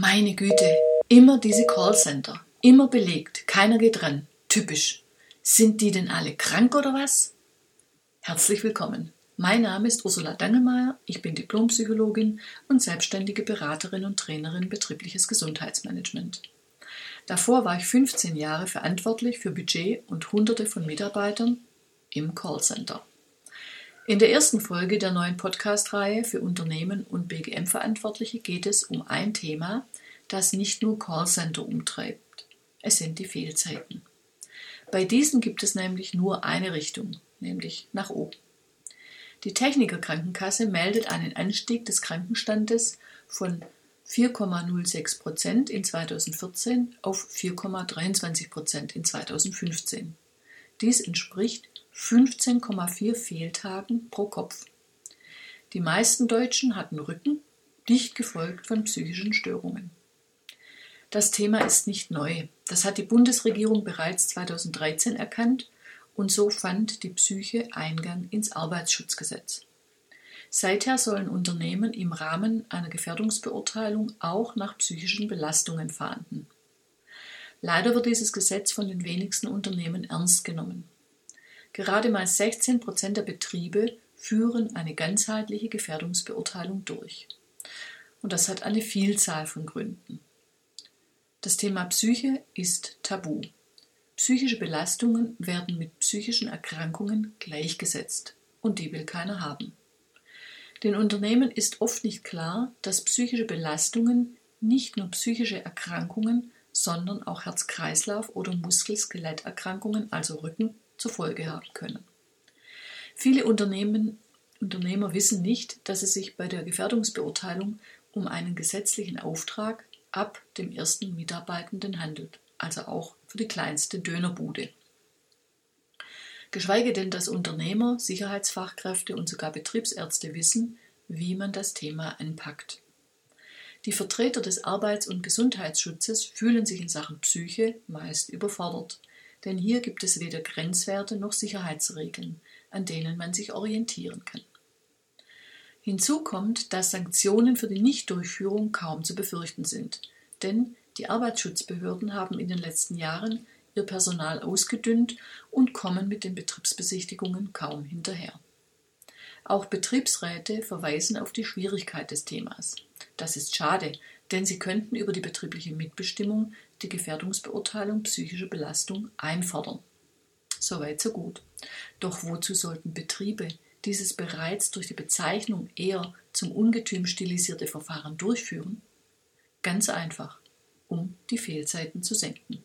Meine Güte, immer diese Callcenter, immer belegt, keiner geht ran. Typisch. Sind die denn alle krank oder was? Herzlich willkommen. Mein Name ist Ursula Dangelmeier, ich bin Diplompsychologin und selbstständige Beraterin und Trainerin betriebliches Gesundheitsmanagement. Davor war ich 15 Jahre verantwortlich für Budget und Hunderte von Mitarbeitern im Callcenter. In der ersten Folge der neuen Podcast-Reihe für Unternehmen und BGM-Verantwortliche geht es um ein Thema, das nicht nur Callcenter umtreibt. Es sind die Fehlzeiten. Bei diesen gibt es nämlich nur eine Richtung, nämlich nach oben. Die Technikerkrankenkasse meldet einen Anstieg des Krankenstandes von 4,06 Prozent in 2014 auf 4,23 Prozent in 2015. Dies entspricht 15,4 Fehltagen pro Kopf. Die meisten Deutschen hatten Rücken, dicht gefolgt von psychischen Störungen. Das Thema ist nicht neu. Das hat die Bundesregierung bereits 2013 erkannt und so fand die Psyche Eingang ins Arbeitsschutzgesetz. Seither sollen Unternehmen im Rahmen einer Gefährdungsbeurteilung auch nach psychischen Belastungen fahnden. Leider wird dieses Gesetz von den wenigsten Unternehmen ernst genommen. Gerade mal 16 Prozent der Betriebe führen eine ganzheitliche Gefährdungsbeurteilung durch. Und das hat eine Vielzahl von Gründen. Das Thema Psyche ist tabu. Psychische Belastungen werden mit psychischen Erkrankungen gleichgesetzt und die will keiner haben. Den Unternehmen ist oft nicht klar, dass psychische Belastungen nicht nur psychische Erkrankungen, sondern auch Herz-Kreislauf- oder Muskel-Skeletterkrankungen, also Rücken, zur Folge haben können. Viele Unternehmen, Unternehmer wissen nicht, dass es sich bei der Gefährdungsbeurteilung um einen gesetzlichen Auftrag ab dem ersten Mitarbeitenden handelt, also auch für die kleinste Dönerbude. Geschweige denn, dass Unternehmer, Sicherheitsfachkräfte und sogar Betriebsärzte wissen, wie man das Thema anpackt. Die Vertreter des Arbeits- und Gesundheitsschutzes fühlen sich in Sachen Psyche meist überfordert, denn hier gibt es weder Grenzwerte noch Sicherheitsregeln, an denen man sich orientieren kann. Hinzu kommt, dass Sanktionen für die Nichtdurchführung kaum zu befürchten sind, denn die Arbeitsschutzbehörden haben in den letzten Jahren ihr Personal ausgedünnt und kommen mit den Betriebsbesichtigungen kaum hinterher. Auch Betriebsräte verweisen auf die Schwierigkeit des Themas. Das ist schade, denn sie könnten über die betriebliche Mitbestimmung die Gefährdungsbeurteilung psychischer Belastung einfordern. Soweit so gut. Doch wozu sollten Betriebe dieses bereits durch die Bezeichnung eher zum Ungetüm stilisierte Verfahren durchführen? Ganz einfach, um die Fehlzeiten zu senken.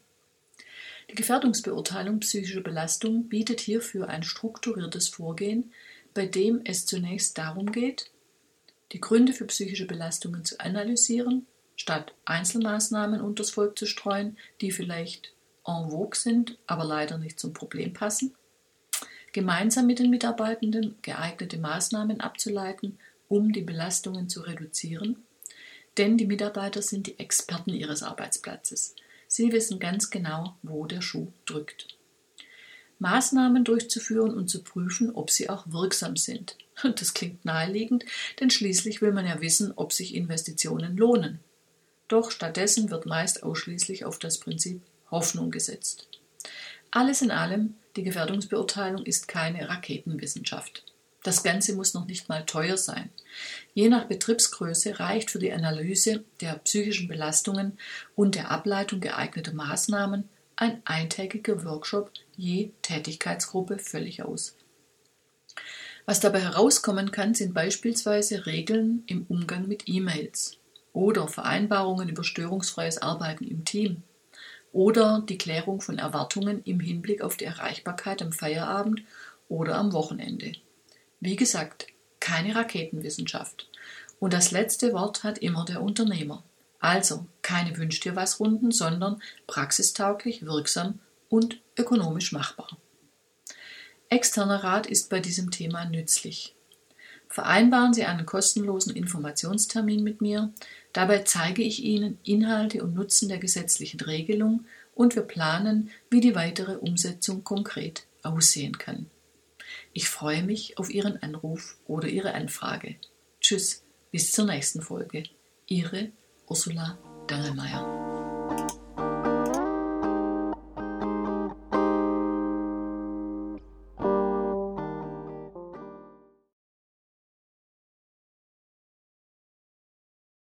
Die Gefährdungsbeurteilung psychischer Belastung bietet hierfür ein strukturiertes Vorgehen, bei dem es zunächst darum geht, die Gründe für psychische Belastungen zu analysieren statt Einzelmaßnahmen unters Volk zu streuen, die vielleicht en vogue sind, aber leider nicht zum Problem passen, gemeinsam mit den Mitarbeitenden geeignete Maßnahmen abzuleiten, um die Belastungen zu reduzieren, denn die Mitarbeiter sind die Experten ihres Arbeitsplatzes. Sie wissen ganz genau, wo der Schuh drückt. Maßnahmen durchzuführen und zu prüfen, ob sie auch wirksam sind. Das klingt naheliegend, denn schließlich will man ja wissen, ob sich Investitionen lohnen. Doch stattdessen wird meist ausschließlich auf das Prinzip Hoffnung gesetzt. Alles in allem, die Gefährdungsbeurteilung ist keine Raketenwissenschaft. Das Ganze muss noch nicht mal teuer sein. Je nach Betriebsgröße reicht für die Analyse der psychischen Belastungen und der Ableitung geeigneter Maßnahmen ein eintägiger Workshop je Tätigkeitsgruppe völlig aus. Was dabei herauskommen kann, sind beispielsweise Regeln im Umgang mit E-Mails oder Vereinbarungen über störungsfreies Arbeiten im Team oder die Klärung von Erwartungen im Hinblick auf die Erreichbarkeit am Feierabend oder am Wochenende. Wie gesagt, keine Raketenwissenschaft. Und das letzte Wort hat immer der Unternehmer. Also keine Wünsch dir was Runden, sondern praxistauglich, wirksam und ökonomisch machbar. Externer Rat ist bei diesem Thema nützlich. Vereinbaren Sie einen kostenlosen Informationstermin mit mir. Dabei zeige ich Ihnen Inhalte und Nutzen der gesetzlichen Regelung und wir planen, wie die weitere Umsetzung konkret aussehen kann. Ich freue mich auf Ihren Anruf oder Ihre Anfrage. Tschüss, bis zur nächsten Folge. Ihre Ursula Dangelmeier.